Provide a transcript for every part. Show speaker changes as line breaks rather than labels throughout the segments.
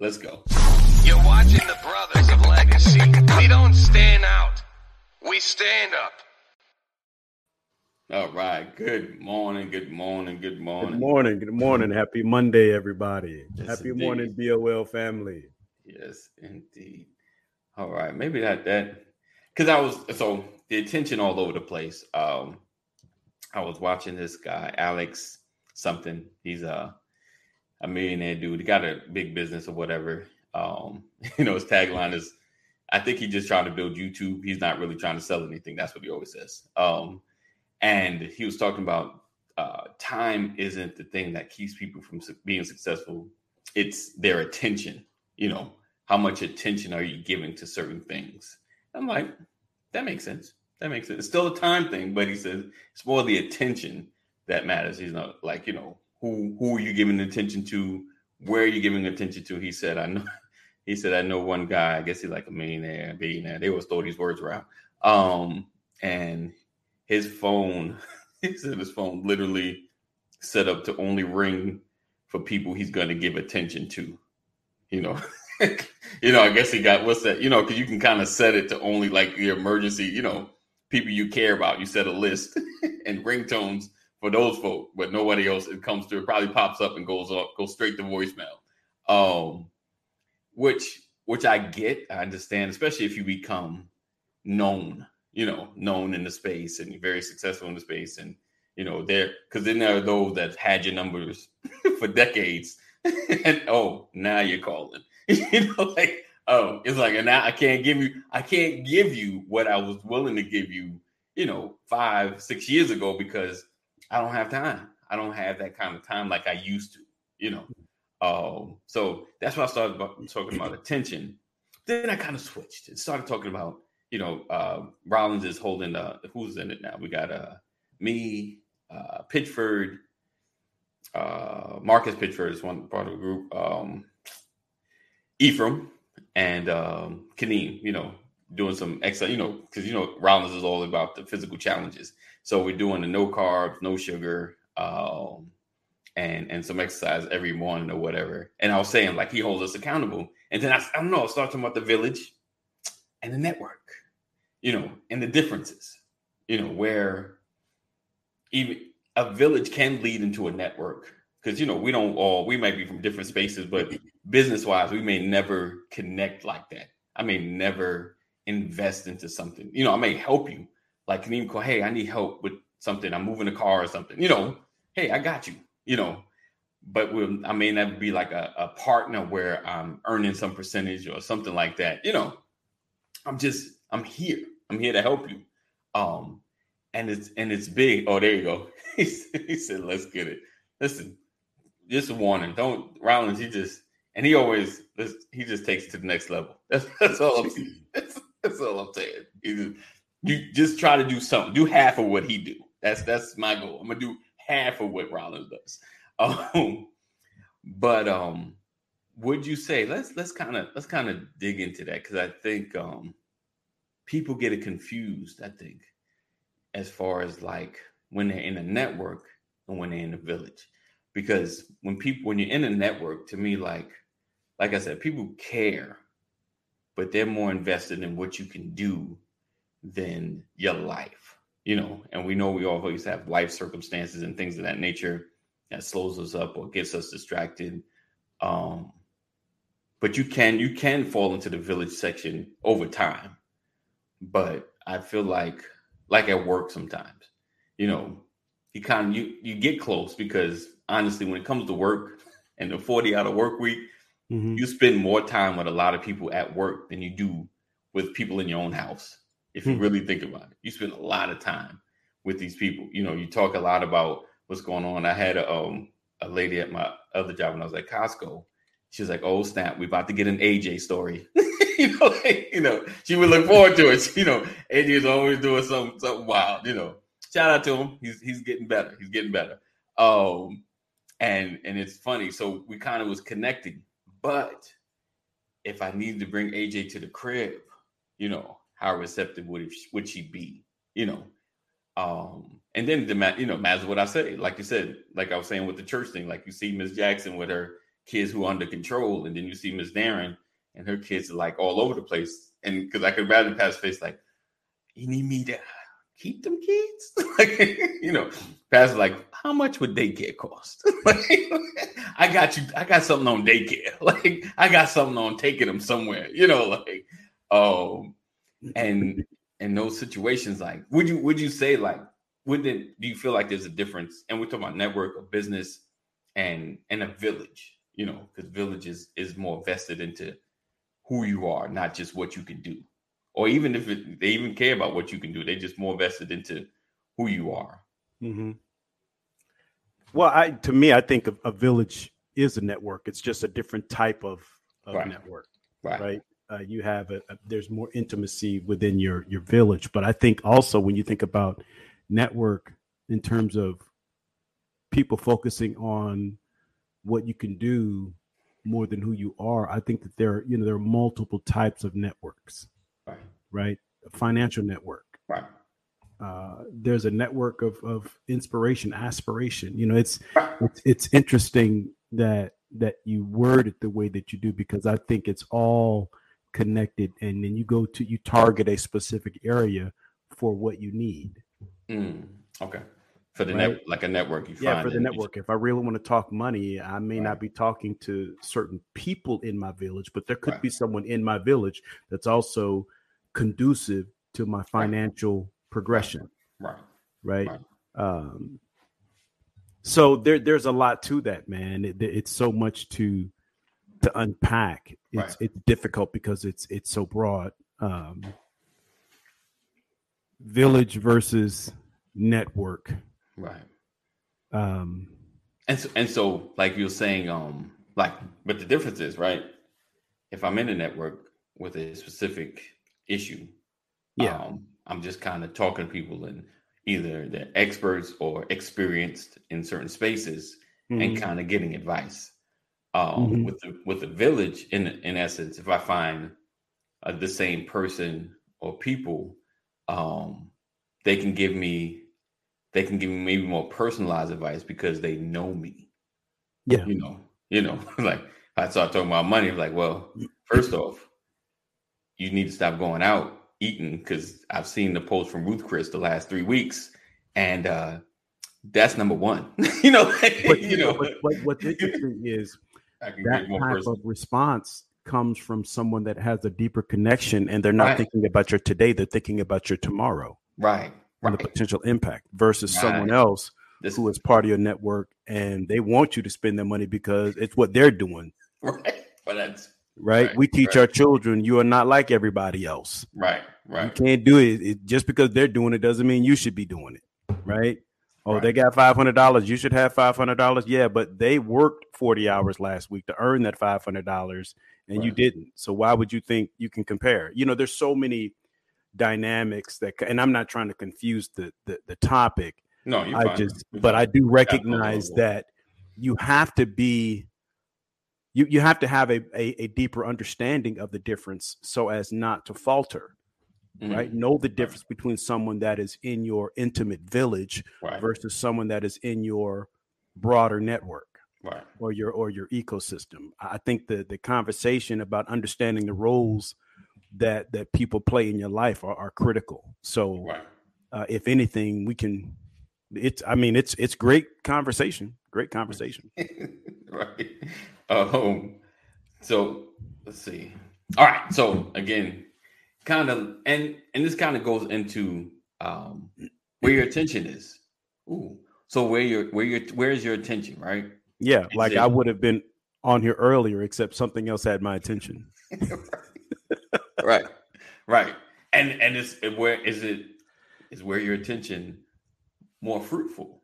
Let's go.
You're watching the Brothers of Legacy. We don't stand out. We stand up.
All right. Good morning. Good morning. Good morning.
Good morning. Good morning. Happy Monday, everybody.
Yes,
Happy
indeed.
morning, BOL family.
Yes, indeed. All right. Maybe not that. Because I was so the attention all over the place. Um, I was watching this guy, Alex something. He's a a millionaire dude. He got a big business or whatever. Um, you know, his tagline is I think he's just trying to build YouTube. He's not really trying to sell anything. That's what he always says. Um, and he was talking about uh, time isn't the thing that keeps people from being successful. It's their attention. You know, how much attention are you giving to certain things? I'm like, that makes sense. That makes sense. It's still a time thing, but he says it's more the attention that matters. He's not like, you know, who who are you giving attention to? Where are you giving attention to? He said, I know. He said, I know one guy. I guess he's like a millionaire, billionaire. They always throw these words around. Um, and his phone, he said his phone literally set up to only ring for people he's going to give attention to. You know, you know. I guess he got what's that? You know, because you can kind of set it to only like the emergency. You know, people you care about. You set a list and ringtones for those folk, but nobody else. It comes to it probably pops up and goes up, goes straight to voicemail. Um, which which I get, I understand, especially if you become known, you know, known in the space and you're very successful in the space, and you know, there because then there are those that had your numbers for decades, and oh, now you're calling, you know, like oh, it's like and now I can't give you, I can't give you what I was willing to give you, you know, five, six years ago because I don't have time. I don't have that kind of time like I used to, you know. Um, so that's why I started about, talking about attention. Then I kind of switched and started talking about, you know, uh, Rollins is holding uh who's in it now. We got uh me, uh Pitchford, uh Marcus Pitchford is one part of the group, um Ephraim and um Kaneem, you know, doing some extra, you know, because you know Rollins is all about the physical challenges. So we're doing the no carbs, no sugar, um, and and some exercise every morning or whatever. And I was saying like he holds us accountable. And then I, I don't know, I started talking about the village and the network, you know, and the differences, you know, where even a village can lead into a network because you know we don't all we might be from different spaces, but business wise, we may never connect like that. I may never invest into something. You know, I may help you. Like can even call, hey, I need help with something. I'm moving a car or something. You know, hey, I got you. You know, but we'll, I may never be like a, a partner where I'm earning some percentage or something like that. You know, I'm just I'm here. I'm here to help you. Um, and it's and it's big. Oh, there you go. he, said, he said, "Let's get it." Listen, just a warning. Don't Rollins. He just and he always he just takes it to the next level. That's that's all I'm saying. That's, that's all I'm saying. You just try to do something. Do half of what he do. That's that's my goal. I'm gonna do half of what Rollins does. Um, but um, would you say let's let's kind of let's kind of dig into that because I think um, people get it confused. I think as far as like when they're in a network and when they're in a village, because when people when you're in a network, to me, like like I said, people care, but they're more invested in what you can do than your life. You know, and we know we always have life circumstances and things of that nature that slows us up or gets us distracted. Um, but you can you can fall into the village section over time. But I feel like like at work sometimes, you know, you kind of you you get close because honestly, when it comes to work and the 40 hour work week,
Mhm.
you spend more time with a lot of people at work than you do with people in your own house. If you
Hmm.
really think about it, you spend a lot of time with these people. You know, you talk a lot about what's going on. I had a um a lady at my other job when I was at Costco. She was like, "Oh snap, we about to get an AJ story." you know, like, you know, she would look forward to it. You know, AJ is always doing something something wild. You know, shout out to him. He's he's getting better. He's getting better. Um, and and it's funny. So we kind of was connecting, but if I needed to bring AJ to the crib, you know, how receptive would it, would she be? You know, um, and then the you know, matters what I say. Like you said, like I was saying with the church thing, like you see Miss Jackson with her kids who are under control, and then you see Miss Darren and her kids are like all over the place. And because I could imagine pass face like, you need me to keep them kids? like, you know, past like, how much would daycare cost? like, I got you, I got something on daycare. Like, I got something on taking them somewhere, you know, like, um, and in those situations, like, would you would you say like, would it do you feel like there's a difference? And we're talking about network of business and and a village, you know, because village is is more vested into who you are, not just what you can do. Or even if it, they even care about what you can do, they just more vested into who you are.
Mm-hmm. Well, I to me, I think a, a, village is a network. It's just a different type of, of right. network, right? right? Uh, you have a, a, there's more intimacy within your your village, but I think also when you think about network in terms of people focusing on what you can do more than who you are. I think that there, you know, there are multiple types of networks, right? Right, a financial network. Uh, there's a network of of inspiration, aspiration. You know, it's it's it's interesting that that you word it the way that you do because I think it's all connected, and then you go to you target a specific area for what you need.
Mm, okay for the right? net, like a network. You
yeah, for the network. If I really want to talk money, I may right. not be talking to certain people in my village, but there could right. be someone in my village that's also conducive to my financial progression.
Right.
Right. Um, so there, there's a lot to that, man. It, it's so much to to unpack. It's it's difficult because it's it's so broad. Um, village versus network
Right.
Um
and so, and so like you're saying, um, like, but the difference is, right? If I'm in a network with a specific issue,
yeah,
um, I'm just kind of talking to people and either they're experts or experienced in certain spaces mm-hmm. and kind of getting advice. Um, mm-hmm. with the with the village, in in essence, if I find uh, the same person or people, um, they can give me they can give me maybe more personalized advice because they know me.
Yeah.
You know, you know, like I start talking about money, like, well, first off, you need to stop going out eating because I've seen the post from Ruth Chris the last three weeks. And uh that's number one. you know,
but,
you know,
but, but what's interesting is that type of response comes from someone that has a deeper connection and they're not right. thinking about your today, they're thinking about your tomorrow.
Right
right. the potential impact versus right. someone else this, who is part of your network and they want you to spend their money because it's what they're doing.
Right. But that's
right. right. We teach right. our children you are not like everybody else.
Right. Right.
You can't do it. it. Just because they're doing it doesn't mean you should be doing it. Right. Oh, they got five hundred dollars. You should have five hundred dollars. Yeah, but they worked forty hours last week to earn that five hundred dollars, and you didn't. So why would you think you can compare? You know, there's so many dynamics that and i'm not trying to confuse the the, the topic
no
i fine. just but i do recognize that you have to be you you have to have a, a, a deeper understanding of the difference so as not to falter mm-hmm. right know the difference between someone that is in your intimate village right. versus someone that is in your broader network
right.
or your or your ecosystem i think the the conversation about understanding the roles that that people play in your life are, are critical. So, right. uh, if anything, we can. It's. I mean, it's it's great conversation. Great conversation.
right. Um. So let's see. All right. So again, kind of, and and this kind of goes into um where your attention is. Ooh. So where your where your where's your attention, right?
Yeah, is like it, I would have been on here earlier, except something else had my attention.
right, right, and and it's where is it is where your attention more fruitful,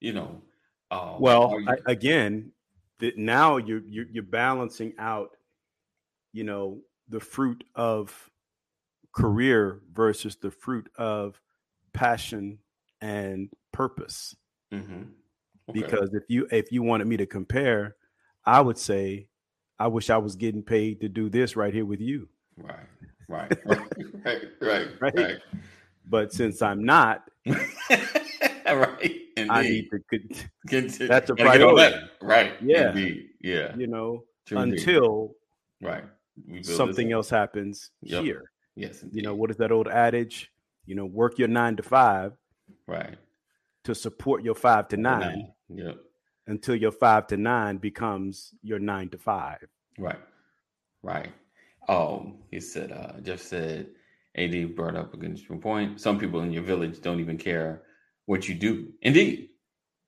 you know.
Um, well, you- I, again, that now you're, you're you're balancing out, you know, the fruit of career versus the fruit of passion and purpose.
Mm-hmm.
Okay. Because if you if you wanted me to compare, I would say I wish I was getting paid to do this right here with you.
Right. Right. Right. right. Right. right. right.
But since I'm not,
right. Indeed.
I need to. Continue. That's a priority.
Right.
Yeah.
Indeed. Yeah.
You know, True until
right
something else happens yep. here.
Yes.
Indeed. You know, what is that old adage? You know, work your nine to five.
Right.
To support your five to nine.
nine. Yep.
Until your five to nine becomes your nine to five.
Right. Right. Um, he said, uh, Jeff said, AD brought up a good point. Some people in your village don't even care what you do. Indeed.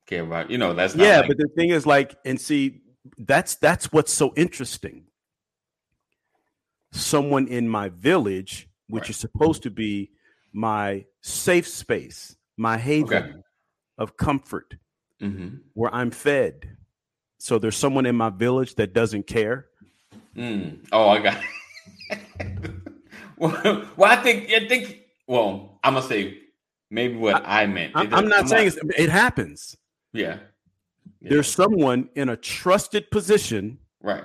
Care about, you know, that's
yeah,
like-
but the thing is like, and see, that's that's what's so interesting. Someone in my village, which right. is supposed to be my safe space, my haven okay. of comfort, mm-hmm. where I'm fed. So there's someone in my village that doesn't care.
Mm. Oh, I got. well, well, I think I think. Well, I'm gonna say maybe what I, I meant.
I, am not I'm saying not, it happens.
Yeah. yeah.
There's someone in a trusted position,
right,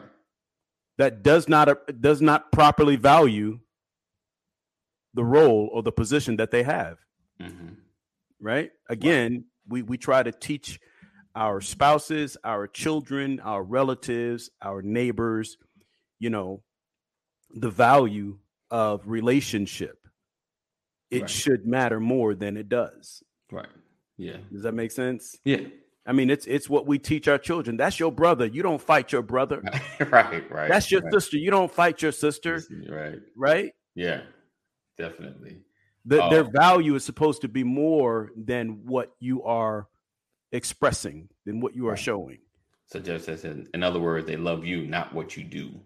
that does not does not properly value the role or the position that they have. Mm-hmm. Right. Again, right. we we try to teach our spouses, our children, our relatives, our neighbors, you know, the value of relationship. It right. should matter more than it does.
Right. Yeah.
Does that make sense?
Yeah.
I mean, it's it's what we teach our children. That's your brother. You don't fight your brother.
right, right.
That's your
right.
sister. You don't fight your sister.
Right.
Right?
Yeah. Definitely.
The, Their um, value is supposed to be more than what you are expressing, than what you are showing.
So just as in, in other words, they love you, not what you do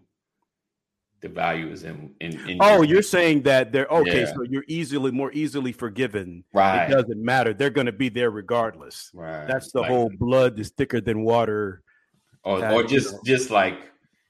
the value is in. in, in
oh, your, you're saying that they're okay. Yeah. So you're easily more easily forgiven.
Right.
It doesn't matter. They're going to be there regardless.
Right.
That's the like, whole blood is thicker than water.
Or, or just know. just like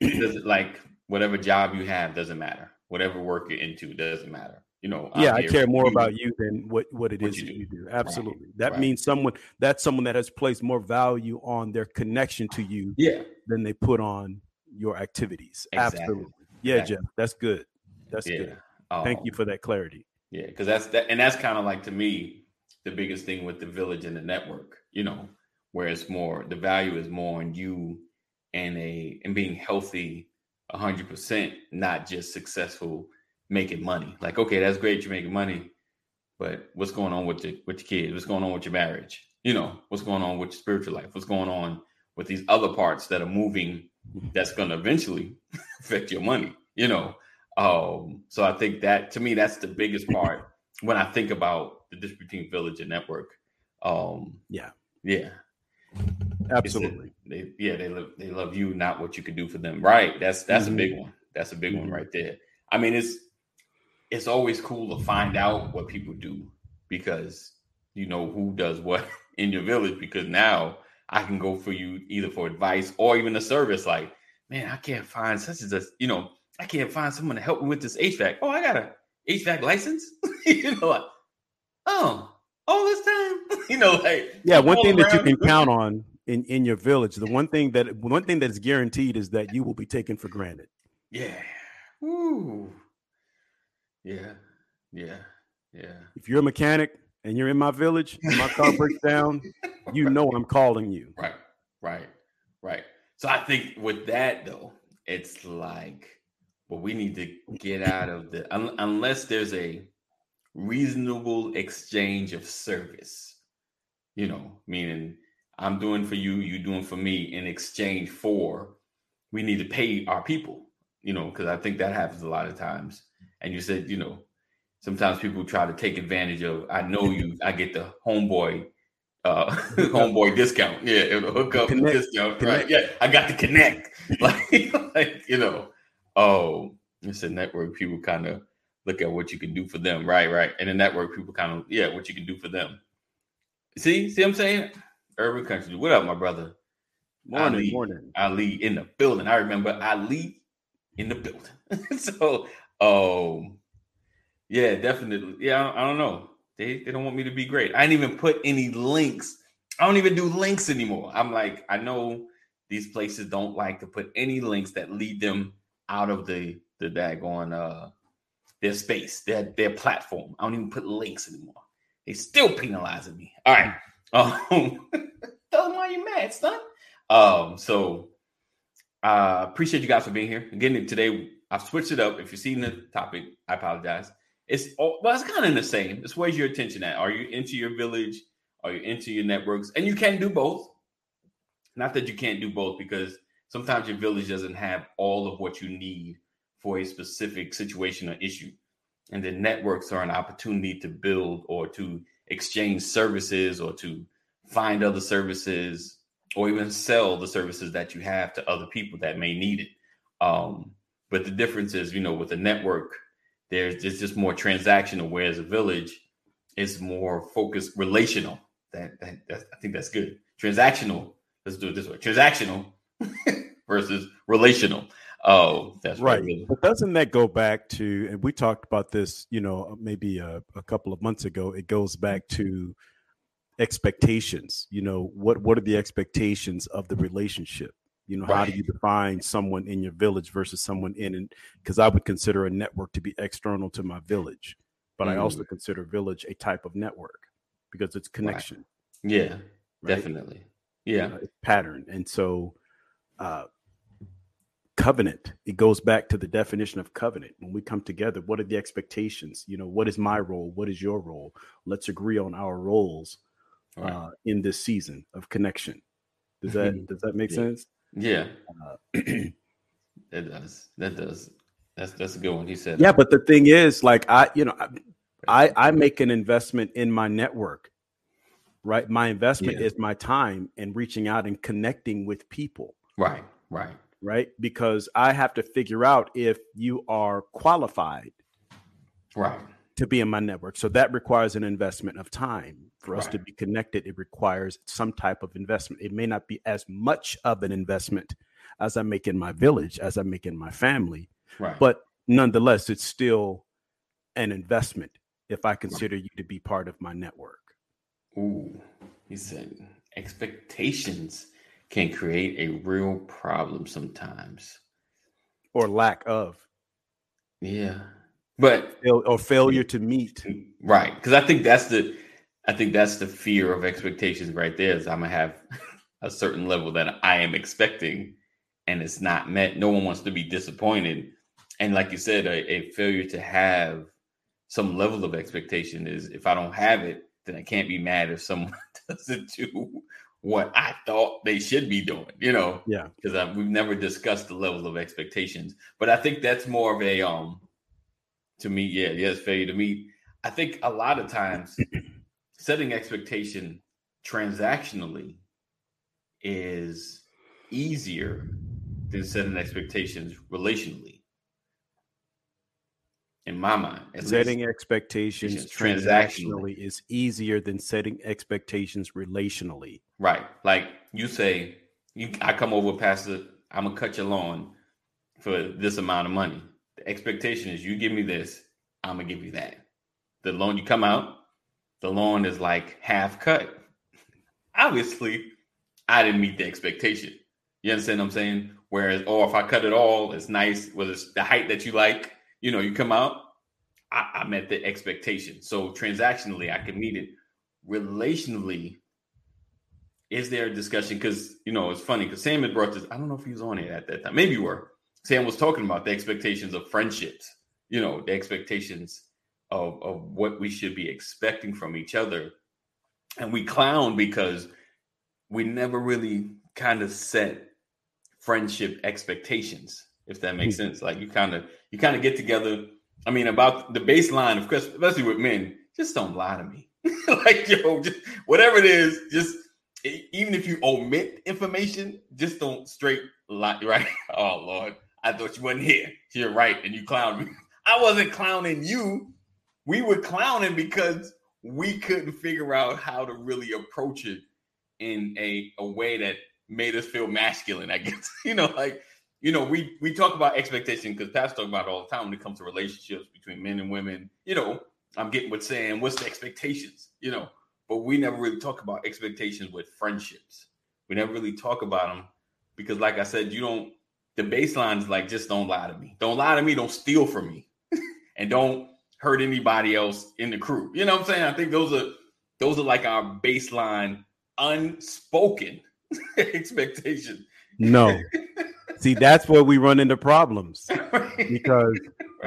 like whatever job you have doesn't matter. Whatever work you're into doesn't matter. You know.
Yeah, I care more you, about you than what what it what is you, do. you do. Absolutely. Right. That right. means someone that's someone that has placed more value on their connection to you.
Yeah.
Than they put on your activities. Exactly. Absolutely. Yeah, Jeff, that's good. That's yeah. good. Um, Thank you for that clarity.
Yeah, because that's that, and that's kind of like to me the biggest thing with the village and the network. You know, where it's more the value is more on you and a and being healthy, hundred percent, not just successful making money. Like, okay, that's great, you're making money, but what's going on with your with your kids? What's going on with your marriage? You know, what's going on with your spiritual life? What's going on with these other parts that are moving that's going to eventually affect your money, you know. Um, so I think that to me, that's the biggest part when I think about the difference between village and network. Um,
yeah,
yeah,
absolutely.
They, yeah, they love they love you, not what you can do for them. Right. That's that's mm-hmm. a big one. That's a big mm-hmm. one right there. I mean, it's it's always cool to find out what people do because you know who does what in your village because now I can go for you either for advice or even a service. Like, man, I can't find such as a, you know, I can't find someone to help me with this HVAC. Oh, I got a HVAC license. you know, like, oh, all this time, you know, like
yeah. One thing that you can count on in in your village, the one thing that one thing that is guaranteed is that you will be taken for granted.
Yeah. Ooh. Yeah. Yeah. Yeah.
If you're a mechanic, and you're in my village and my car breaks down, you know I'm calling you.
Right, right, right. So I think with that though, it's like, well, we need to get out of the un, unless there's a reasonable exchange of service. You know, meaning I'm doing for you, you doing for me in exchange for we need to pay our people. You know, because I think that happens a lot of times. And you said, you know, sometimes people try to take advantage of. I know you. I get the homeboy, uh, homeboy discount. Yeah, it'll hook up connect, discount. Connect. Right? Yeah, I got to connect. Like, like you know, oh, it's a network. People kind of look at what you can do for them. Right, right. And the network people kind of yeah, what you can do for them. See, see, what I'm saying urban country. What up, my brother?
Morning, Ali, morning.
Ali in the building. I remember Ali in the building. so, um, yeah, definitely. Yeah, I, I don't know. They they don't want me to be great. I didn't even put any links. I don't even do links anymore. I'm like, I know these places don't like to put any links that lead them out of the the daggone uh their space, their their platform. I don't even put links anymore. They still penalizing me. All right. Um tell them why you mad, son. Um, so Uh, appreciate you guys for being here. Again, today I've switched it up. If you've seen the topic, I apologize. It's all, well, it's kind of the same. It's where's your attention at? Are you into your village? Are you into your networks? And you can do both. Not that you can't do both, because sometimes your village doesn't have all of what you need for a specific situation or issue. And the networks are an opportunity to build or to exchange services or to find other services or even sell the services that you have to other people that may need it. Um, but the difference is, you know, with a network, there's just, just more transactional, whereas a village is more focused, relational. That, that I think that's good. Transactional. Let's do it this way. Transactional versus relational. Oh, that's
right. But doesn't that go back to? And we talked about this, you know, maybe a, a couple of months ago. It goes back to expectations. You know, what what are the expectations of the relationship? You know, right. how do you define someone in your village versus someone in? and Because I would consider a network to be external to my village, but mm. I also mm. consider village a type of network because it's connection.
Right. Yeah, right? definitely. Yeah, uh,
pattern, and so uh, covenant. It goes back to the definition of covenant. When we come together, what are the expectations? You know, what is my role? What is your role? Let's agree on our roles uh, in this season of connection. Does that does that make
yeah.
sense?
Yeah, uh, that does. That does. That's that's a good one. He said.
Yeah, but the thing is, like I, you know, I I make an investment in my network, right? My investment yeah. is my time and reaching out and connecting with people.
Right. Right.
Right. Because I have to figure out if you are qualified.
Right.
To be in my network. So that requires an investment of time for right. us to be connected, it requires some type of investment. It may not be as much of an investment as I make in my village, as I make in my family, right. but nonetheless, it's still an investment if I consider you to be part of my network.
Ooh, he said expectations can create a real problem sometimes,
or lack of.
Yeah, but
or failure to meet.
Right, because I think that's the I think that's the fear of expectations right there. Is I'm gonna have a certain level that I am expecting, and it's not met. No one wants to be disappointed, and like you said, a, a failure to have some level of expectation is if I don't have it, then I can't be mad if someone doesn't do what I thought they should be doing. You know,
yeah,
because we've never discussed the level of expectations, but I think that's more of a um to me, yeah, yes, failure to meet. I think a lot of times setting expectation transactionally is easier than setting expectations relationally. In my mind,
setting expectations transactionally is easier than setting expectations relationally.
Right. Like you say, you I come over past the I'm gonna cut your lawn for this amount of money. The expectation is you give me this, I'm gonna give you that. The loan you come out, the lawn is like half cut. Obviously, I didn't meet the expectation. You understand what I'm saying? Whereas, or oh, if I cut it all, it's nice, whether it's the height that you like, you know, you come out, I, I met the expectation. So transactionally, I can meet it. Relationally, is there a discussion? Because you know, it's funny because Sam had brought this. I don't know if he was on it at that time. Maybe you were. Sam was talking about the expectations of friendships. You know, the expectations of, of what we should be expecting from each other. And we clown because we never really kind of set friendship expectations, if that makes hmm. sense. Like you kind of you kind of get together. I mean, about the baseline, of course, especially with men, just don't lie to me. like, yo, just, whatever it is, just even if you omit information, just don't straight lie, right? Oh Lord, I thought you wasn't here. You're right, and you clowned me. I wasn't clowning you we were clowning because we couldn't figure out how to really approach it in a, a way that made us feel masculine, I guess. you know, like, you know, we we talk about expectation because Pastor talk about all the time when it comes to relationships between men and women. You know, I'm getting what saying, what's the expectations, you know, but we never really talk about expectations with friendships. We never really talk about them because, like I said, you don't, the baseline is like, just don't lie to me. Don't lie to me. Don't steal from me. and don't hurt anybody else in the crew. You know what I'm saying? I think those are those are like our baseline unspoken expectation.
No. See, that's where we run into problems because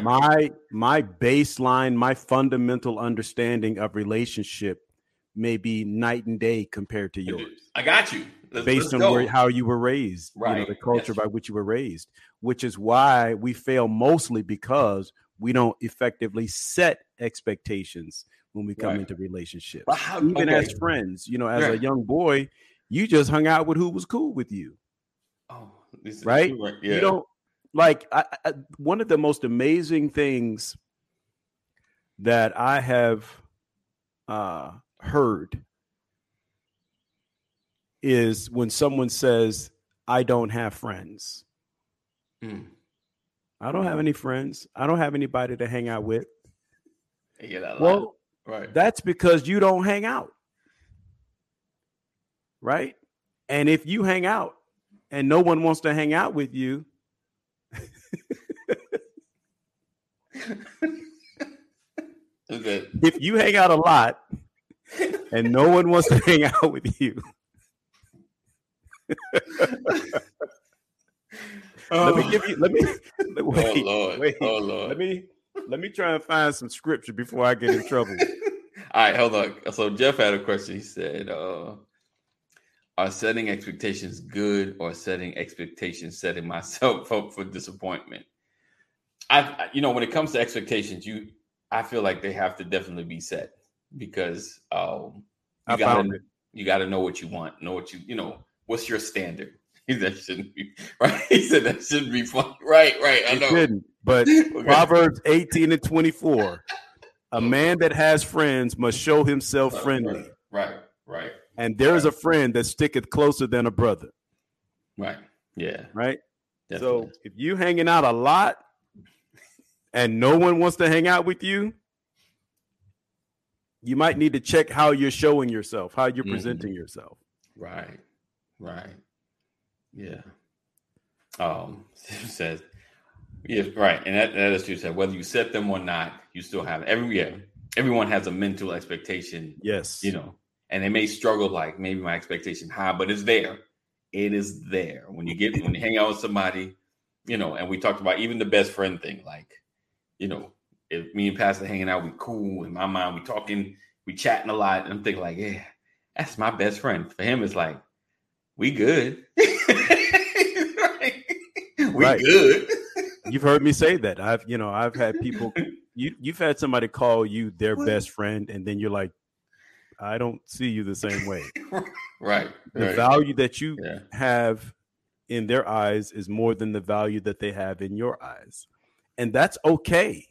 my my baseline, my fundamental understanding of relationship may be night and day compared to yours.
I got you.
Let's, based let's on where, how you were raised, right? You know, the culture yes. by which you were raised, which is why we fail mostly because we don't effectively set expectations when we come right. into relationships. How, Even okay. as friends, you know, as a young boy, you just hung out with who was cool with you. Oh, right? Yeah. You don't like I, I, one of the most amazing things that I have uh, heard is when someone says, "I don't have friends." Hmm. I don't have any friends. I don't have anybody to hang out with. Yeah, well, right. That's because you don't hang out. Right? And if you hang out and no one wants to hang out with you, okay. if you hang out a lot and no one wants to hang out with you, let me give you. Let me. Wait, oh Lord. Wait, oh Lord. Let me. Let me try and find some scripture before I get in trouble.
All right, hold on. So Jeff had a question. He said, uh, "Are setting expectations good, or setting expectations setting myself up for disappointment?" I, you know, when it comes to expectations, you, I feel like they have to definitely be set because um, you got to you got to know what you want, know what you, you know, what's your standard that shouldn't be right. He said that shouldn't be fun. Right, right. I know. It.
But okay. Proverbs 18 and 24. A man that has friends must show himself friendly.
Right, right.
And there is right. a friend that sticketh closer than a brother.
Right. Yeah.
Right. Definitely. So if you hanging out a lot and no one wants to hang out with you, you might need to check how you're showing yourself, how you're mm-hmm. presenting yourself.
Right. Right. Yeah. Um, says, yes, right, and that, that is true. Said whether you set them or not, you still have every yeah. Everyone has a mental expectation.
Yes,
you know, and they may struggle like maybe my expectation high, but it's there. It is there when you get when you hang out with somebody, you know. And we talked about even the best friend thing, like you know, if me and Pastor hanging out, we cool. In my mind, we talking, we chatting a lot, and I'm thinking like, yeah, that's my best friend. For him, it's like we good. we right. good.
you've heard me say that. I've you know I've had people. You you've had somebody call you their what? best friend, and then you're like, I don't see you the same way.
right.
The
right.
value that you yeah. have in their eyes is more than the value that they have in your eyes, and that's okay.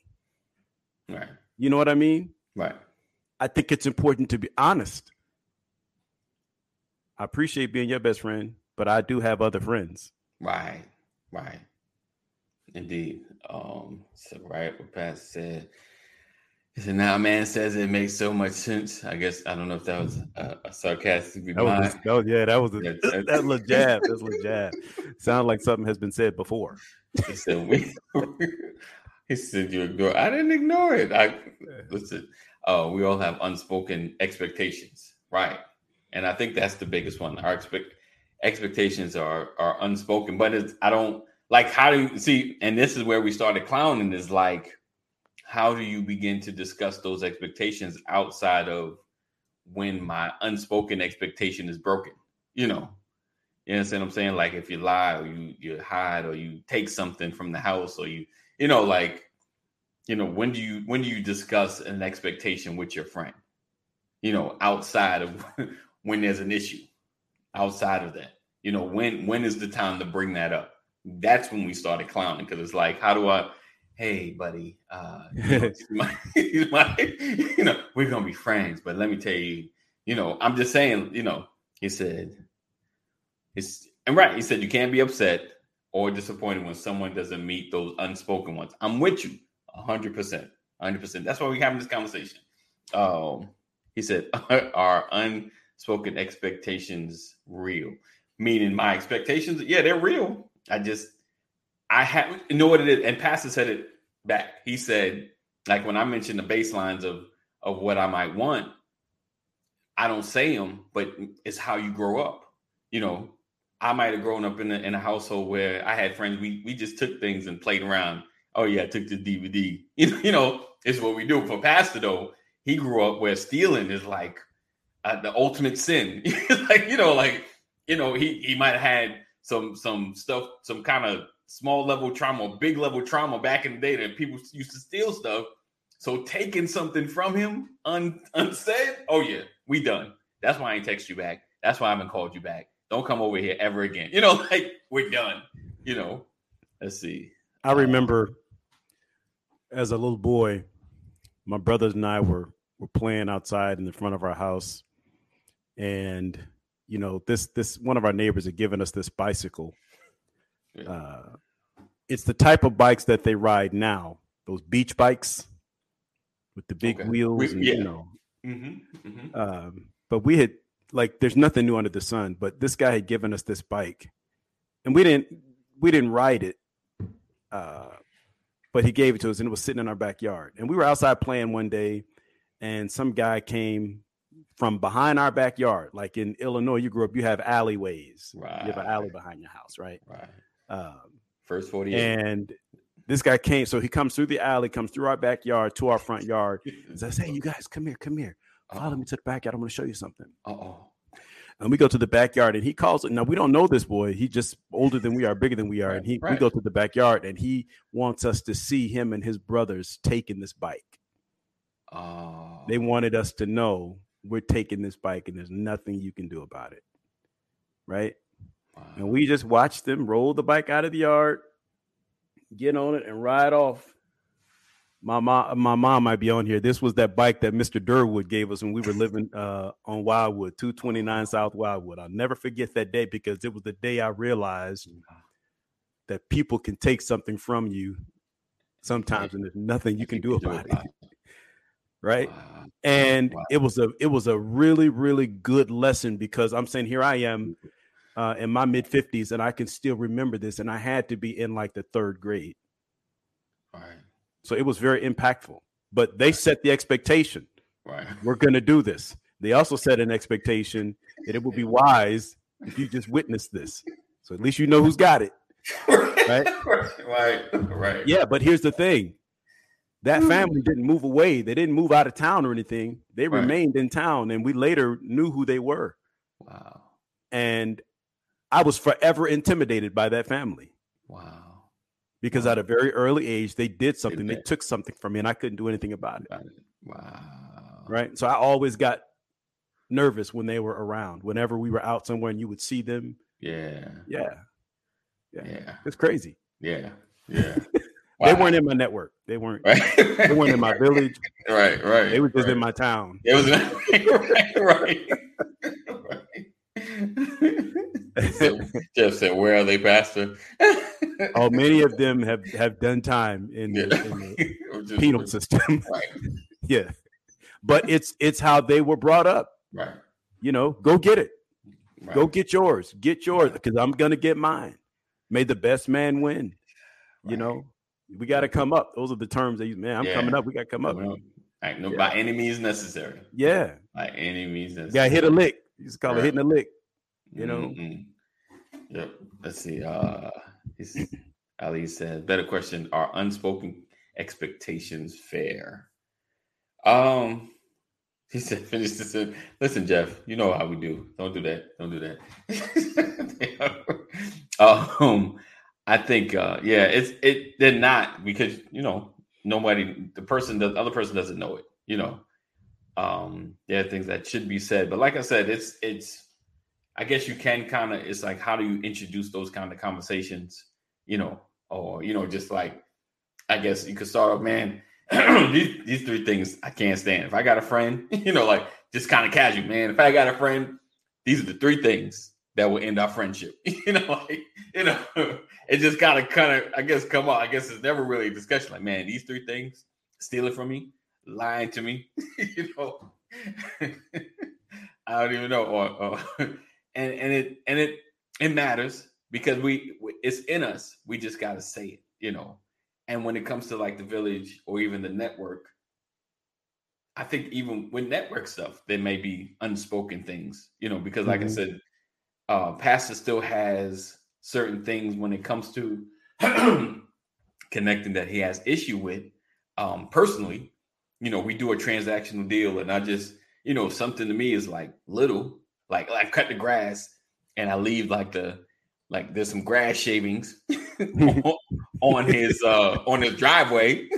Right.
You know what I mean?
Right.
I think it's important to be honest. I appreciate being your best friend, but I do have other friends.
Right. Right. Indeed. Um, so right what Pat said. He said, now man says it makes so much sense. I guess I don't know if that was a, a sarcastic
remark. That was, that was, yeah, that was a, that, that a jab. That's a jab. Sounds like something has been said before.
He said, we, he said you ignore. I didn't ignore it. I listen. Oh, we all have unspoken expectations, right? And I think that's the biggest one. Our expect expectations are are unspoken, but it's I don't like how do you see and this is where we started clowning is like how do you begin to discuss those expectations outside of when my unspoken expectation is broken you know you understand what i'm saying like if you lie or you you hide or you take something from the house or you you know like you know when do you when do you discuss an expectation with your friend? You know outside of when there's an issue outside of that. You know when when is the time to bring that up? That's when we started clowning because it's like, how do I? Hey, buddy, uh, you, know, my, my, you know, we're gonna be friends, but let me tell you, you know, I'm just saying, you know, he said, it's and right, he said you can't be upset or disappointed when someone doesn't meet those unspoken ones. I'm with you, hundred percent, hundred percent. That's why we're having this conversation. Um, he said, are unspoken expectations real? Meaning my expectations, yeah, they're real I just I have you know what it is, and Pastor said it back. He said, like when I mentioned the baselines of of what I might want, I don't say them, but it's how you grow up. You know, I might have grown up in a, in a household where I had friends. We we just took things and played around. Oh yeah, I took the DVD. You know, you know, it's what we do. For Pastor though, he grew up where stealing is like uh, the ultimate sin. like you know, like you know, he he might have had some some stuff, some kind of small level trauma, big level trauma back in the day that people used to steal stuff. So taking something from him un, unsaid, oh yeah, we done. That's why I ain't text you back. That's why I haven't called you back. Don't come over here ever again. You know, like we're done. You know, let's see.
I remember as a little boy, my brothers and I were were playing outside in the front of our house, and you know this this one of our neighbors had given us this bicycle. Yeah. Uh, it's the type of bikes that they ride now, those beach bikes with the big okay. wheels, we, and, yeah. you know. Mm-hmm, mm-hmm. Um, but we had like there's nothing new under the sun, but this guy had given us this bike, and we didn't we didn't ride it, uh, but he gave it to us, and it was sitting in our backyard. And we were outside playing one day, and some guy came from behind our backyard. Like in Illinois, you grew up, you have alleyways. Right. You have an alley behind your house, right?
Right. Um, First 40
And this guy came, so he comes through the alley, comes through our backyard to our front yard. and says, Hey, you guys, come here, come here. Follow me to the backyard. I'm going to show you something.
Uh oh.
And we go to the backyard and he calls. Now we don't know this boy. He's just older than we are, bigger than we are. And he right. we go to the backyard and he wants us to see him and his brothers taking this bike.
Oh.
They wanted us to know we're taking this bike and there's nothing you can do about it. Right? Wow. And we just watched them roll the bike out of the yard, get on it, and ride off my mom, my mom might be on here. This was that bike that Mr. Durwood gave us when we were living uh, on Wildwood, 229 South Wildwood. I'll never forget that day because it was the day I realized that people can take something from you sometimes and there's nothing you can do about it. Right. And it was a it was a really, really good lesson because I'm saying here I am uh, in my mid 50s and I can still remember this. And I had to be in like the third grade.
Right
so it was very impactful. But they set the expectation.
Right.
We're going to do this. They also set an expectation that it would be wise if you just witness this. So at least you know who's got it.
Right? right. Right.
Yeah, but here's the thing. That hmm. family didn't move away. They didn't move out of town or anything. They right. remained in town and we later knew who they were.
Wow.
And I was forever intimidated by that family.
Wow
because wow. at a very early age they did something they took something from me and i couldn't do anything about it.
Wow.
Right? So i always got nervous when they were around. Whenever we were out somewhere and you would see them.
Yeah.
Yeah.
Yeah, yeah.
it's crazy.
Yeah. Yeah.
Wow. they weren't in my network. They weren't. Right. they weren't in my village.
Right right
they were just
right.
in my town.
It was right right, right. Jeff said, "Where are they, Pastor?"
Oh, many of them have have done time in the, yeah. in the penal system. Right. yeah, but it's it's how they were brought up.
Right.
You know, go get it. Right. Go get yours. Get yours because I'm gonna get mine. May the best man win. Right. You know, we got to come up. Those are the terms they use. Man, I'm yeah. coming up. We got to come up.
no, yeah. By any means necessary.
Yeah.
By any means necessary.
Got hit a lick. You just call right. it hitting a lick. You know.
Mm-hmm. Yep. Let's see. Uh, Ali said, "Better question: Are unspoken expectations fair?" Um, he said, "Finish this. Listen, Jeff. You know how we do. Don't do that. Don't do that." um, I think, uh, yeah, it's it. They're not because you know nobody, the person, the other person doesn't know it. You know, um, there are things that should be said, but like I said, it's it's I guess you can kind of it's like how do you introduce those kind of conversations, you know, or you know, just like I guess you could start off, man. these, these three things I can't stand. If I got a friend, you know, like just kind of casual, man. If I got a friend, these are the three things that will end our friendship. you know, like you know, it just kind of kind of I guess come on. I guess it's never really a discussion. Like, man, these three things, stealing from me, lying to me, you know. I don't even know, or, or and and it and it it matters because we it's in us. We just got to say it, you know. And when it comes to like the village or even the network, I think even with network stuff, there may be unspoken things, you know, because like mm-hmm. I said, uh, Pastor still has certain things when it comes to connecting that he has issue with um, personally. You know, we do a transactional deal, and I just, you know, something to me is like little, like like cut the grass, and I leave like the like there's some grass shavings on his uh on his driveway.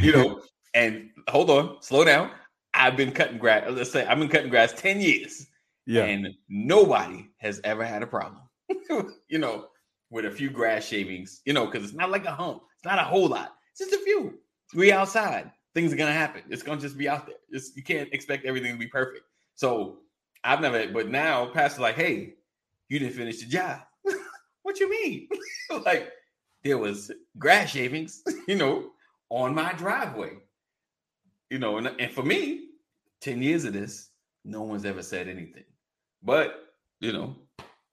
you know, and hold on, slow down. I've been cutting grass. Let's say I've been cutting grass 10 years. Yeah. And nobody has ever had a problem. you know, with a few grass shavings, you know, because it's not like a hump. It's not a whole lot. It's just a few. We outside. Things are gonna happen. It's gonna just be out there. It's, you can't expect everything to be perfect. So I've never, but now Pastor's like, hey, you didn't finish the job. what you mean? like there was grass shavings, you know, on my driveway. You know, and, and for me, 10 years of this, no one's ever said anything. But you know,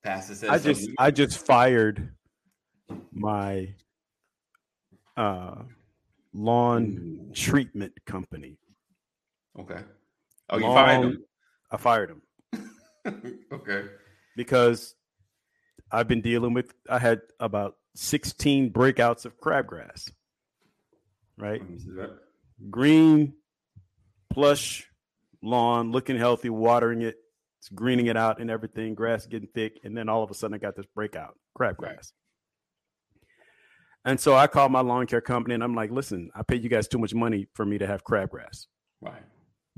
Pastor says
I just. I just fired my uh lawn Ooh. treatment company.
Okay. Oh, you fired him?
I fired
him. okay.
Because I've been dealing with I had about 16 breakouts of crabgrass. Right? Green, plush lawn, looking healthy, watering it, it's greening it out and everything, grass getting thick, and then all of a sudden I got this breakout, crabgrass. Right. And so I called my lawn care company and I'm like, listen, I paid you guys too much money for me to have crabgrass.
Right.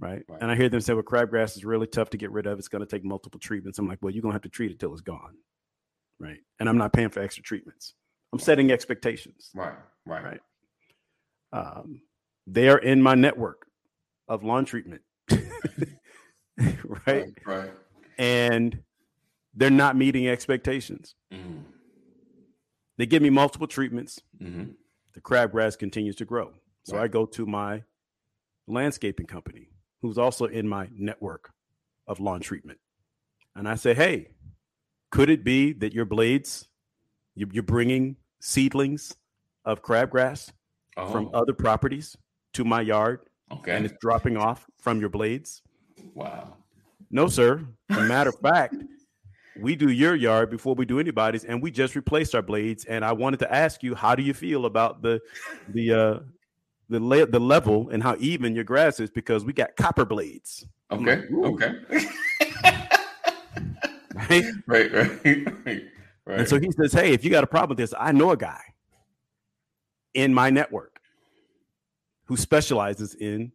Right. right. And I hear them say, well, crabgrass is really tough to get rid of. It's going to take multiple treatments. I'm like, well, you're going to have to treat it till it's gone. Right. And I'm not paying for extra treatments. I'm setting expectations.
Right. Right.
Right. Um, they are in my network of lawn treatment. right?
Right.
And they're not meeting expectations. Mm. They give me multiple treatments. Mm-hmm. The crabgrass continues to grow. So right. I go to my landscaping company, who's also in my network of lawn treatment. And I say, hey, could it be that your blades, you're bringing seedlings of crabgrass oh. from other properties to my yard?
Okay.
And it's dropping off from your blades?
Wow.
No, sir. As a matter of fact, we do your yard before we do anybody's, and we just replaced our blades. And I wanted to ask you, how do you feel about the the uh the the level and how even your grass is? Because we got copper blades.
Okay. Like, okay. right? right, right, right,
right. And so he says, "Hey, if you got a problem with this, I know a guy in my network who specializes in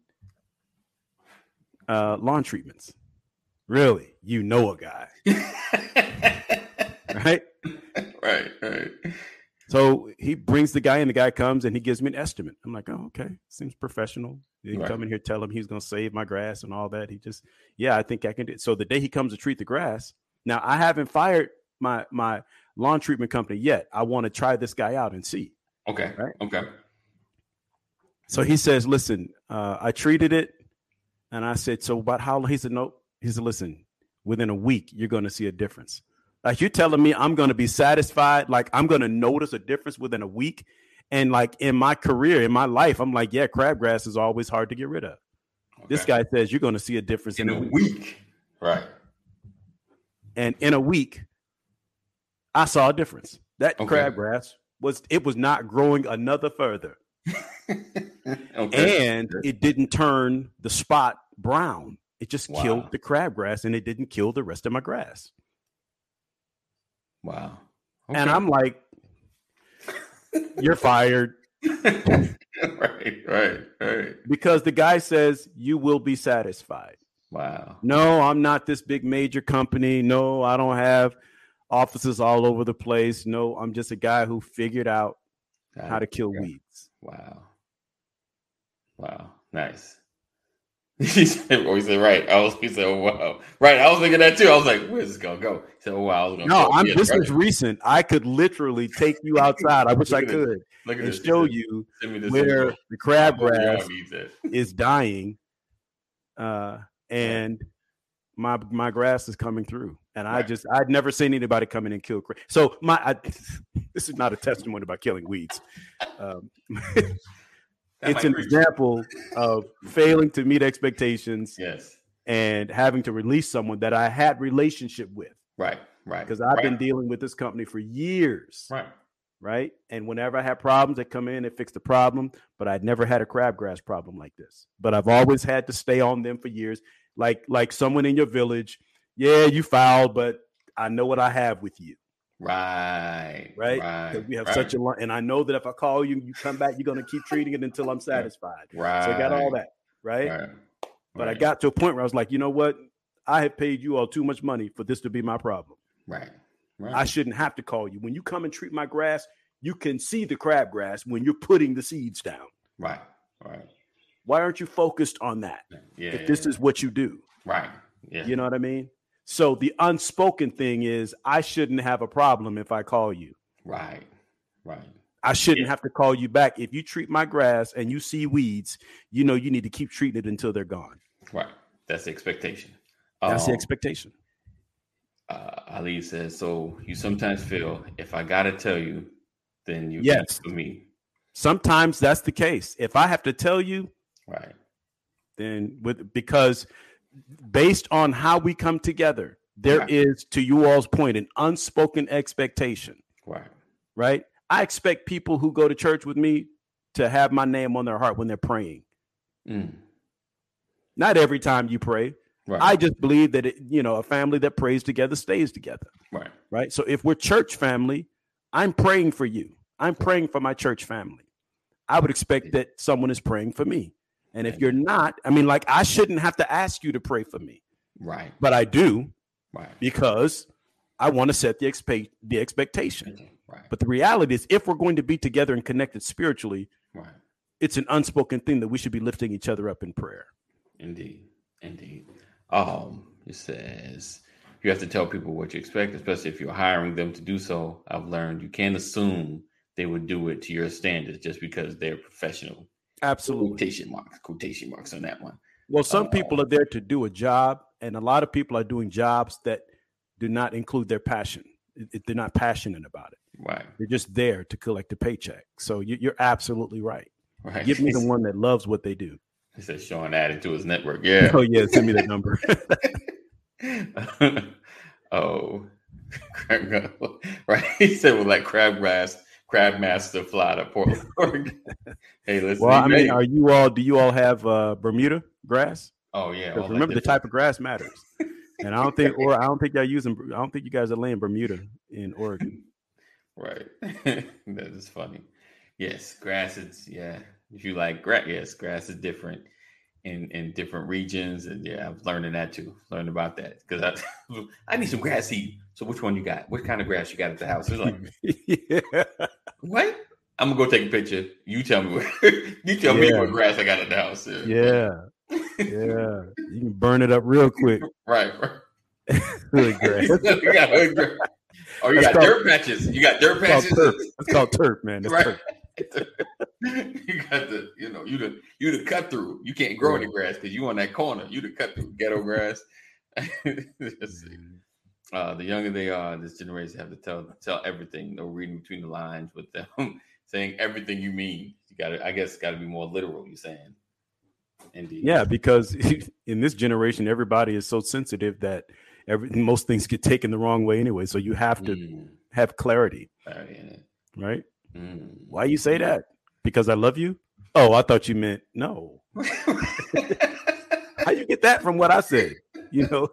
uh, lawn treatments. Really, you know a guy, right?
Right, right.
So he brings the guy, and the guy comes and he gives me an estimate. I'm like, oh, okay, seems professional. He right. come in here, tell him he's going to save my grass and all that. He just, yeah, I think I can do. It. So the day he comes to treat the grass, now I haven't fired my my lawn treatment company yet. I want to try this guy out and see.
Okay. Right. Okay.
So he says, listen, uh, I treated it. And I said, so about how long? He said, no. He said, listen, within a week, you're going to see a difference. Like you're telling me I'm going to be satisfied. Like I'm going to notice a difference within a week. And like in my career, in my life, I'm like, yeah, crabgrass is always hard to get rid of. Okay. This guy says you're going to see a difference
in, in a week. week. Right.
And in a week, I saw a difference. That okay. crabgrass was it was not growing another further. okay. And it didn't turn the spot brown. It just wow. killed the crabgrass and it didn't kill the rest of my grass.
Wow.
Okay. And I'm like, you're fired.
right, right, right.
Because the guy says you will be satisfied.
Wow.
No, I'm not this big major company. No, I don't have offices all over the place. No, I'm just a guy who figured out how to kill weeds.
Wow. Wow. Nice. he said, oh, he said, right. I was, he said, oh, wow. Right. I was thinking that too. I was like, where's this going to go? He said, oh, wow.
no, I'm, this is recent. I could literally take you outside. I wish I could Look at and this. show you where the crabgrass is dying. Uh, and my my grass is coming through, and right. I just I'd never seen anybody come in and kill. So my I, this is not a testimony about killing weeds. Um, it's an example of failing to meet expectations.
Yes.
and having to release someone that I had relationship with.
Right, right.
Because I've
right.
been dealing with this company for years.
Right.
Right. And whenever I had problems, they come in and fix the problem. But I'd never had a crabgrass problem like this. But I've always had to stay on them for years. Like like someone in your village, yeah, you fouled, but I know what I have with you.
Right.
Right.
Right.
We have
right.
such a lot. And I know that if I call you, you come back, you're going to keep treating it until I'm satisfied.
Right.
So I got all that. Right.
Right.
But I got to a point where I was like, you know what? I have paid you all too much money for this to be my problem.
Right. Right.
I shouldn't have to call you. When you come and treat my grass, you can see the crabgrass when you're putting the seeds down.
Right. Right.
Why aren't you focused on that?
Yeah.
if this is what you do.
right. Yeah.
You know what I mean? So the unspoken thing is I shouldn't have a problem if I call you.
Right. Right.
I shouldn't
Yeah.
have to call you back. If you treat my grass and you see weeds, you know you need to keep treating it until they're gone.
Right. That's the expectation.
That's the
Um,
expectation.
uh, Ali says, so you sometimes feel if I gotta tell you, then you
Yes.
for me.
Sometimes that's the case. If I have to tell you,
Right.
then with because based on how we come together, there
Right.
is, to you all's point, an unspoken expectation,
Right.
right? I expect people who go to church with me to have my name on their heart when they're praying.
Mm.
Not every time you pray.
Right.
I just believe that it, you know, a family that prays together stays together,
right.
right? So if we're church family, I'm praying for you. I'm praying for my church family. I would expect that someone is praying for me. And if you're not, I mean, like I shouldn't have to ask you to pray for me,
Right.
but I do
Right.
because I want to set the expect the expectation.
Right.
But the reality is, if we're going to be together and connected spiritually,
Right.
it's an unspoken thing that we should be lifting each other up in prayer.
Indeed. Indeed. Um, it says you have to tell people what you expect, especially if you're hiring them to do so. I've learned you can't assume they would do it to your standards just because they're professional.
Absolutely.
Quotation marks, quotation marks on that one.
Well, some
Uh,
people are there to do a job, and a lot of people are doing jobs that do not include their passion. They're not passionate about it.
Right.
They're just there to collect a paycheck. So you- you're absolutely right.
Right.
Give me the one that loves what they do.
He says Sean added to his network. Yeah.
Oh yeah, send me that number.
oh, right. He said, "Well, like crabgrass, crab master fly to Portland, Oregon." hey, listen.
well, I
he
mean, are you all? Do you all have uh, Bermuda grass?
oh yeah.
remember, the type of grass matters. And I don't think, or I don't think y'all using. I don't think you guys are laying Bermuda in Oregon.
Right. that is funny. Yes, grass is yeah. If you like grass, yes, grass is different in in different regions, and yeah, I'm learning that too. Learning about that because I I need some grass seed. So which one you got? What kind of grass you got at the house? It's like
yeah.
What? I'm gonna go take a picture. You tell me. What, you tell me what grass I got at the house.
Yeah. Yeah. You can burn it up real quick.
right. right.
Hood grass.
you got hood grass. Oh, you
That's
got
called-
dirt patches. You got dirt
called
patches.
It's called turf, man. That's
right.
turf.
you got the, you know, you the you the cut through. You can't grow any grass because you on that corner. You the cut through ghetto grass. Uh, the younger they are, this generation have to tell tell everything. No reading between the lines with them saying everything you mean. You got to, I guess, got to be more literal. You saying, indeed,
Yeah, because in this generation, everybody is so sensitive that every most things get taken the wrong way anyway. So you have to
Mm,
have clarity,
innit?
right?
Mm.
Why you say that? Because I love you? Oh, I thought you meant no. How you get that from what I said? You know?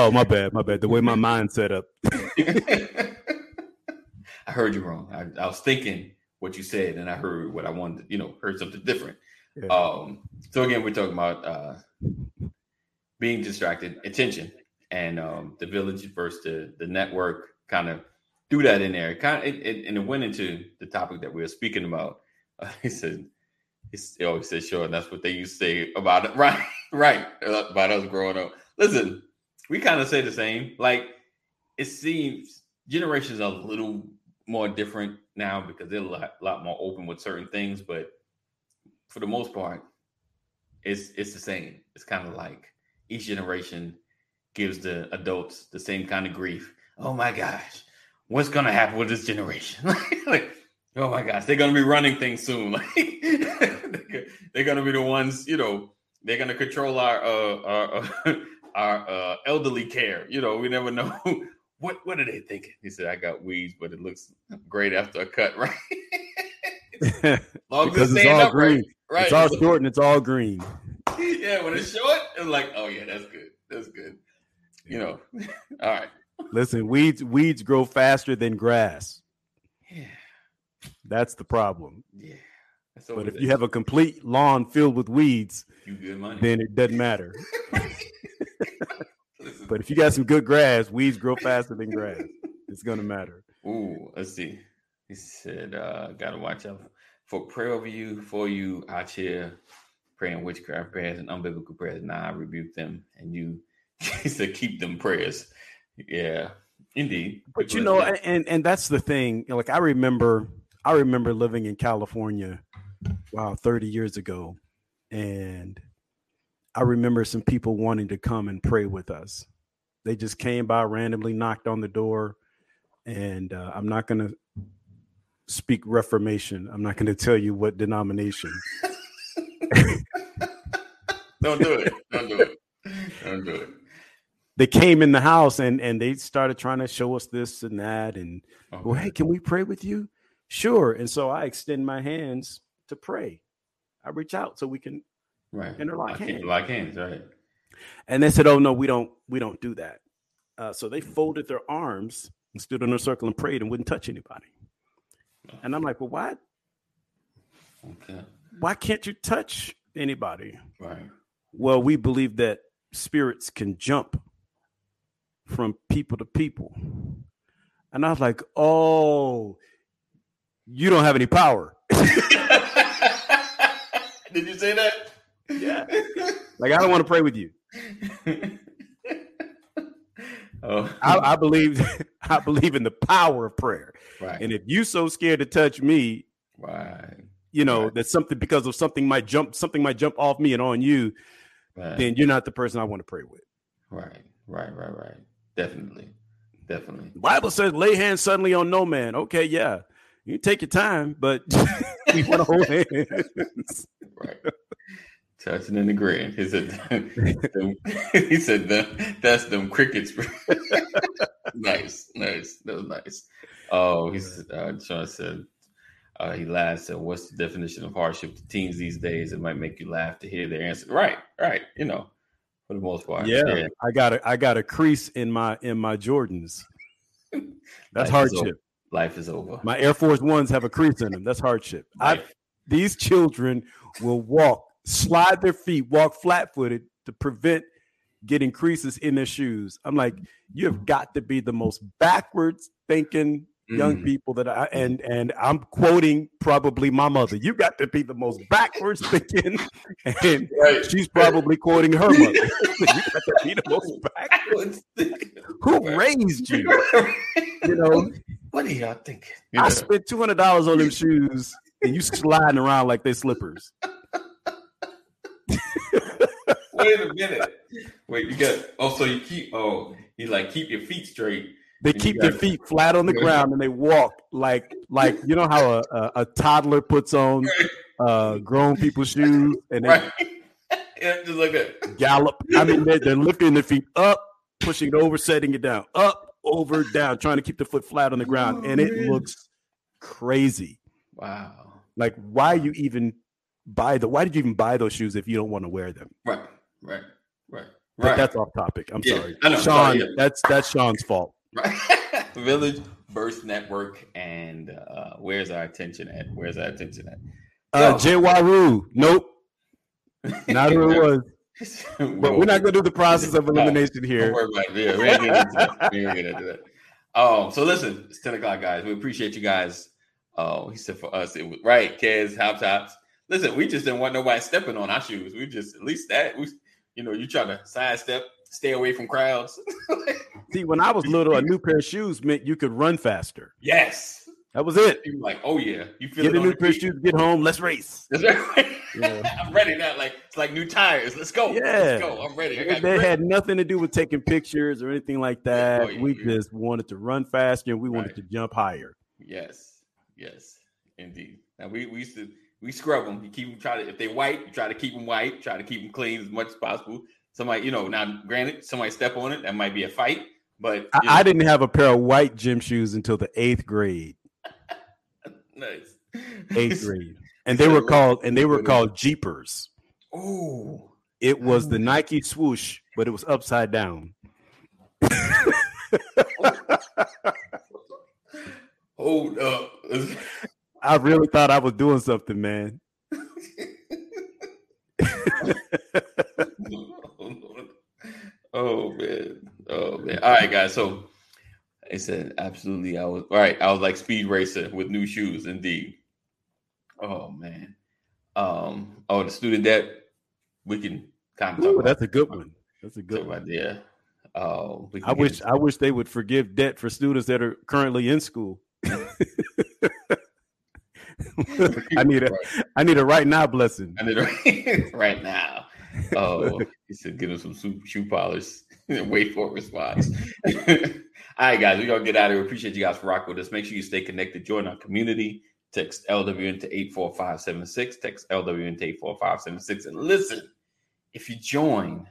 Oh, my bad, my bad. The way my mind set up.
I heard you wrong. I, I was thinking what you said, and I heard what I wanted. You know, heard something different.
Yeah.
Um, so again, we're talking about uh, being distracted, attention, and um, the village versus the, the network. Kind of threw that in there. Kind of, it, it, and it went into the topic that we were speaking about. Uh, he said, he always said, "Sure." And that's what they used to say about it, right? right about us growing up. Listen, we kind of say the same. Like it seems generations are a little more different now because they're a lot, lot more open with certain things, but for the most part, it's it's the same. It's kind of like each generation gives the adults the same kind of grief. Oh my gosh, what's gonna happen with this generation? like, oh my gosh, they're gonna be running things soon. Like they're gonna be the ones, you know, they're gonna control our uh, our uh, our uh, elderly care. You know, we never know what what are they thinking. He said, "I got weeds, but it looks great after a cut, right?"
Long because it's all green. Right. It's all short and it's all green.
yeah, when it's short, it's like, oh yeah, that's good. That's good. You know. all right.
Listen, weeds weeds grow faster than grass. Yeah. That's the problem. Yeah. But if there. you have a complete lawn filled with weeds, then it doesn't matter. but if you got some good grass, weeds grow faster than grass. It's gonna matter.
Ooh, let's see. He said, uh, gotta watch out for prayer over you, for you out here praying witchcraft prayers and unbiblical prayers. Now I rebuke them and you he said keep them prayers. Yeah, indeed.
But you know, and and that's the thing. Like I remember I remember living in California wow, 30 years ago. And I remember some people wanting to come and pray with us. They just came by randomly, knocked on the door. And uh, I'm not going to speak Reformation. I'm not going to tell you what denomination.
Don't do it. Don't do it. Don't do it.
They came in the house and and they started trying to show us this and that and okay. well, hey, can we pray with you? Sure. And so I extend my hands to pray. I reach out so we can
right interlock hands. like hands, right?
And they said, "Oh no, we don't. We don't do that." Uh, so they folded their arms and stood in a circle and prayed and wouldn't touch anybody. And I'm like, "Well, why? Okay. Why can't you touch anybody?"
Right.
Well, we believe that spirits can jump from people to people. And I was like, "Oh, you don't have any power."
Did you say that?
Yeah. like I don't want to pray with you. oh. I, I, believe I believe in the power of prayer. Right. And if you so scared to touch me,
right.
you know, right. that something because of something might jump something might jump off me and on you, right. then you're not the person I want to pray with.
Right, right, right, right. Definitely. Definitely.
The Bible says lay hands suddenly on no man. Okay, yeah. You take your time, but we want to hold hands.
Right. Touching and agreeing. He said, he said that's them crickets. nice, nice. That was nice. Oh, he said, uh, Sean said, uh, he laughed. Said, "What's the definition of hardship to teens these days? It might make you laugh to hear their answer." Right, right. You know, for the most part.
Yeah, yeah. I got a I got a crease in my in my Jordans. That's hardship.
Life is over.
My Air Force Ones have a crease in them. That's hardship. I these children will walk, slide their feet, walk flat footed to prevent getting creases in their shoes. I'm like, you have got to be the most backwards thinking young mm. people that I and and I'm quoting probably my mother. You got to be the most backwards thinking, and right. she's probably quoting her mother. you got to be the most backwards. Who raised you? You know,
what are y'all thinking?
I spent two hundred dollars on them shoes, and you sliding around like they slippers.
Wait a minute. Wait, you got. Oh, so you keep. Oh, you like keep your feet straight.
They keep their feet flat on the ground and they walk like like you know how a, a, a toddler puts on uh, grown people's shoes and they right.
yeah, just like that.
Gallop. I mean, they're, they're lifting their feet up, pushing it over, setting it down, up, over, down, trying to keep the foot flat on the ground, oh, and it man. looks crazy.
Wow!
Like, why you even buy the? Why did you even buy those shoes if you don't want to wear them?
Right, right, right.
But right. that's off topic. I'm yeah, sorry, know, Sean. Sorry, yeah. That's that's Sean's fault.
Right. Village Burst Network, and uh, where's our attention at? Where's our attention at?
Uh. Nope. Not who it was but we're not going to do the process of elimination no, here. Don't worry about it. Yeah, we ain't
getting into that. We ain't getting into that. Um, so listen, it's 10 o'clock, guys. We appreciate you guys. Oh, he said for us, it was right, kids, hop tops. Listen, we just didn't want nobody stepping on our shoes. We just at least that we you know, you try to sidestep, stay away from crowds.
See, when I was little, a new pair of shoes meant you could run faster.
Yes.
That was it.
You like, oh yeah, you feel
get a new pair of shoes, get home, let's race.
Yeah. I'm ready now. Like it's like new tires. Let's go.
Yeah,
let's go. I'm ready.
they grip. had nothing to do with taking pictures or anything like that. Oh, yeah, we yeah. just wanted to run faster and we wanted right. to jump higher.
Yes, yes, indeed. Now we, we used to we scrub them. You keep them try to if they white, you try to keep them white, try to keep them clean as much as possible. Somebody, you know, now granted, somebody step on it, that might be a fight. But
I, I, didn't have a pair of white gym shoes until the eighth grade.
nice.
Eighth grade. And they were called and they were called Jeepers.
Oh.
It was the Nike swoosh, but it was upside down.
Hold up.
I really thought I was doing something, man.
oh man. Oh man. All right, guys. So I said absolutely. I was all right. I was like speed racer with new shoes, indeed. Oh man. Um. Oh, the student debt. We can kind of talk.
Ooh, that's a good one. That's a good one.
Yeah. Oh,
I wish I wish they would forgive debt for students that are currently in school. I need a right. I need a right now blessing.
I need a right now. Oh, he said, "Give him some shoe polish and wait for a response." All right, guys, we're gonna get out of here. Appreciate you guys for rocking with us. Make sure you stay connected. Join our community. Text LWN to eight four five seven six. Text LWN to eight four five seven six. And listen, if you join,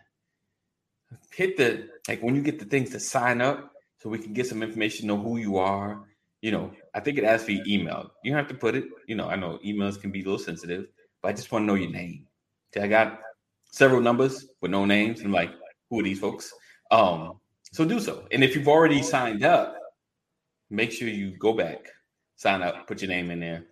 hit the like when you get the things to sign up, so we can get some information, know who you are. You know, I think it asks for your email. You have to put it. You know, I know emails can be a little sensitive, but I just want to know your name. I got several numbers with no names. I'm like, who are these folks? Um, so do so. And if you've already signed up, make sure you go back, sign up, put your name in there,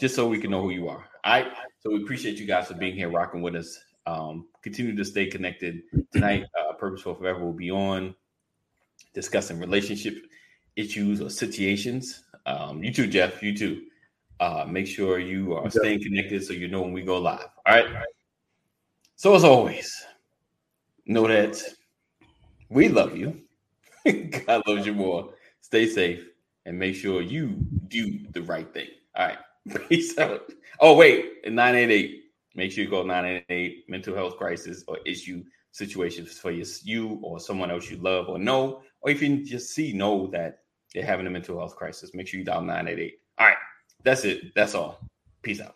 just so we can know who you are. All right. So we appreciate you guys for being here, rocking with us. Um, continue to stay connected. Tonight, uh, Purposeful Forever will be on discussing relationship issues or situations. Um, you too, Jeff. You too. Uh, make sure you are staying connected so you know when we go live. All right. So as always, know that we love you. God loves you more. Stay safe and make sure you do the right thing. All right. Peace out. Oh, wait, 988. Make sure you go 988 mental health crisis or issue situations for you or someone else you love or know, or if you just see, know that they're having a mental health crisis, make sure you dial 988. All right. That's it. That's all. Peace out.